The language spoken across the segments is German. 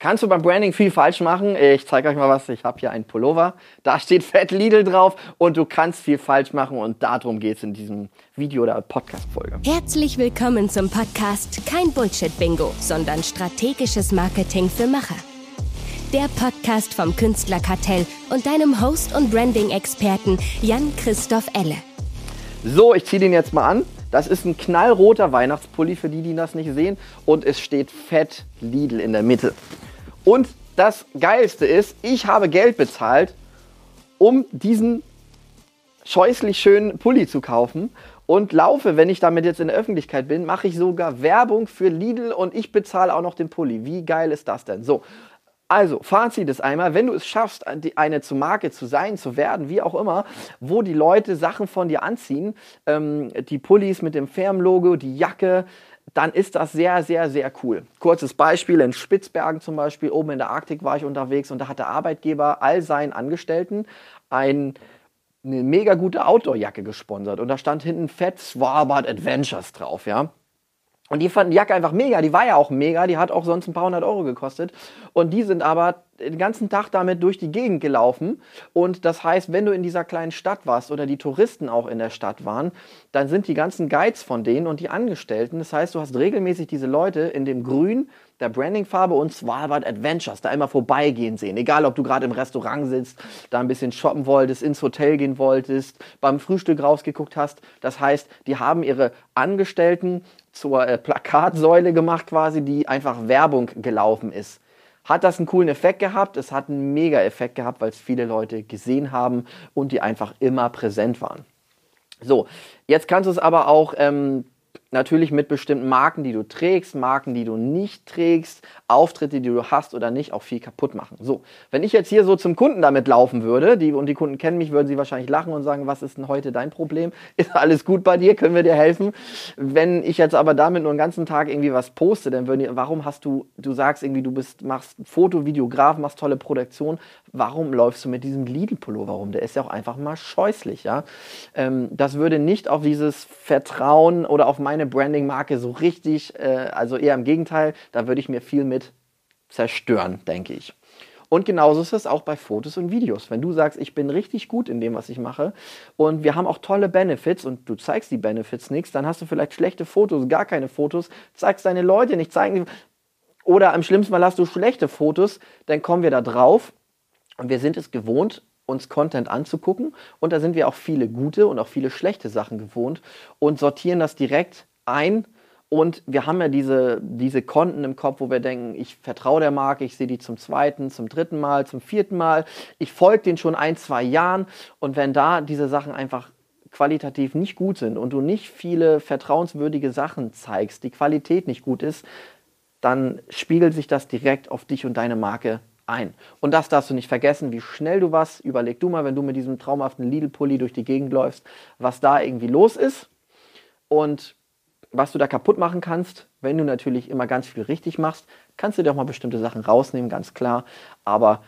Kannst du beim Branding viel falsch machen? Ich zeige euch mal was. Ich habe hier einen Pullover. Da steht Fett Lidl drauf und du kannst viel falsch machen und darum geht es in diesem Video oder Podcast-Folge. Herzlich willkommen zum Podcast Kein Bullshit-Bingo, sondern strategisches Marketing für Macher. Der Podcast vom Künstlerkartell und deinem Host und Branding-Experten Jan-Christoph Elle. So, ich ziehe den jetzt mal an. Das ist ein knallroter Weihnachtspulli für die, die das nicht sehen. Und es steht Fett Lidl in der Mitte. Und das Geilste ist, ich habe Geld bezahlt, um diesen scheußlich schönen Pulli zu kaufen und laufe, wenn ich damit jetzt in der Öffentlichkeit bin, mache ich sogar Werbung für Lidl und ich bezahle auch noch den Pulli. Wie geil ist das denn? So, also, Fazit ist einmal, wenn du es schaffst, eine zu Marke zu sein, zu werden, wie auch immer, wo die Leute Sachen von dir anziehen, ähm, die Pullis mit dem Firmenlogo, die Jacke, dann ist das sehr, sehr, sehr cool. Kurzes Beispiel, in Spitzbergen zum Beispiel, oben in der Arktik war ich unterwegs und da hat der Arbeitgeber all seinen Angestellten ein, eine mega gute Outdoor-Jacke gesponsert und da stand hinten Fett Svalbard Adventures drauf, ja. Und die fanden die Jacke einfach mega, die war ja auch mega, die hat auch sonst ein paar hundert Euro gekostet. Und die sind aber den ganzen Tag damit durch die Gegend gelaufen. Und das heißt, wenn du in dieser kleinen Stadt warst oder die Touristen auch in der Stadt waren, dann sind die ganzen Guides von denen und die Angestellten. Das heißt, du hast regelmäßig diese Leute in dem Grün der Brandingfarbe und Svalbard Adventures da immer vorbeigehen sehen. Egal, ob du gerade im Restaurant sitzt, da ein bisschen shoppen wolltest, ins Hotel gehen wolltest, beim Frühstück rausgeguckt hast. Das heißt, die haben ihre Angestellten zur äh, Plakatsäule gemacht quasi, die einfach Werbung gelaufen ist. Hat das einen coolen Effekt gehabt? Es hat einen mega Effekt gehabt, weil es viele Leute gesehen haben und die einfach immer präsent waren. So, jetzt kannst du es aber auch ähm, natürlich mit bestimmten Marken, die du trägst, Marken, die du nicht trägst, Auftritte, die du hast oder nicht, auch viel kaputt machen. So, wenn ich jetzt hier so zum Kunden damit laufen würde, die, und die Kunden kennen mich, würden sie wahrscheinlich lachen und sagen, was ist denn heute dein Problem? Ist alles gut bei dir? Können wir dir helfen? Wenn ich jetzt aber damit nur den ganzen Tag irgendwie was poste, dann würden die, warum hast du, du sagst irgendwie, du bist, machst Foto, Videograf, machst tolle Produktion, warum läufst du mit diesem Lidl-Pullover rum? Der ist ja auch einfach mal scheußlich, ja. Ähm, das würde nicht auf dieses Vertrauen oder auf meine Branding-Marke so richtig, äh, also eher im Gegenteil, da würde ich mir viel mit zerstören, denke ich. Und genauso ist es auch bei Fotos und Videos. Wenn du sagst, ich bin richtig gut in dem, was ich mache und wir haben auch tolle Benefits und du zeigst die Benefits nichts, dann hast du vielleicht schlechte Fotos, gar keine Fotos, zeigst deine Leute nicht, zeigen oder am schlimmsten Fall hast du schlechte Fotos, dann kommen wir da drauf und wir sind es gewohnt, uns Content anzugucken und da sind wir auch viele gute und auch viele schlechte Sachen gewohnt und sortieren das direkt ein. Und wir haben ja diese, diese Konten im Kopf, wo wir denken, ich vertraue der Marke, ich sehe die zum zweiten, zum dritten Mal, zum vierten Mal. Ich folge den schon ein, zwei Jahren. Und wenn da diese Sachen einfach qualitativ nicht gut sind und du nicht viele vertrauenswürdige Sachen zeigst, die Qualität nicht gut ist, dann spiegelt sich das direkt auf dich und deine Marke ein. Und das darfst du nicht vergessen, wie schnell du was, überleg du mal, wenn du mit diesem traumhaften Lidl-Pulli durch die Gegend läufst, was da irgendwie los ist. Und was du da kaputt machen kannst, wenn du natürlich immer ganz viel richtig machst, kannst du dir auch mal bestimmte Sachen rausnehmen, ganz klar. Aber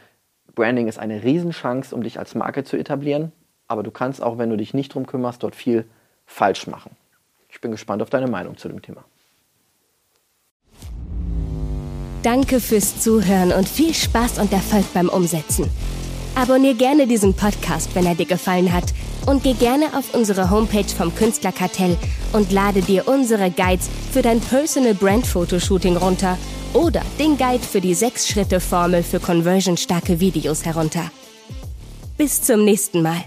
Branding ist eine Riesenchance, um dich als Marke zu etablieren. Aber du kannst auch, wenn du dich nicht drum kümmerst, dort viel falsch machen. Ich bin gespannt auf deine Meinung zu dem Thema. Danke fürs Zuhören und viel Spaß und Erfolg beim Umsetzen. Abonnier gerne diesen Podcast, wenn er dir gefallen hat und geh gerne auf unsere Homepage vom Künstlerkartell und lade dir unsere Guides für dein Personal Brand Fotoshooting runter oder den Guide für die 6-Schritte-Formel für conversionstarke Videos herunter. Bis zum nächsten Mal.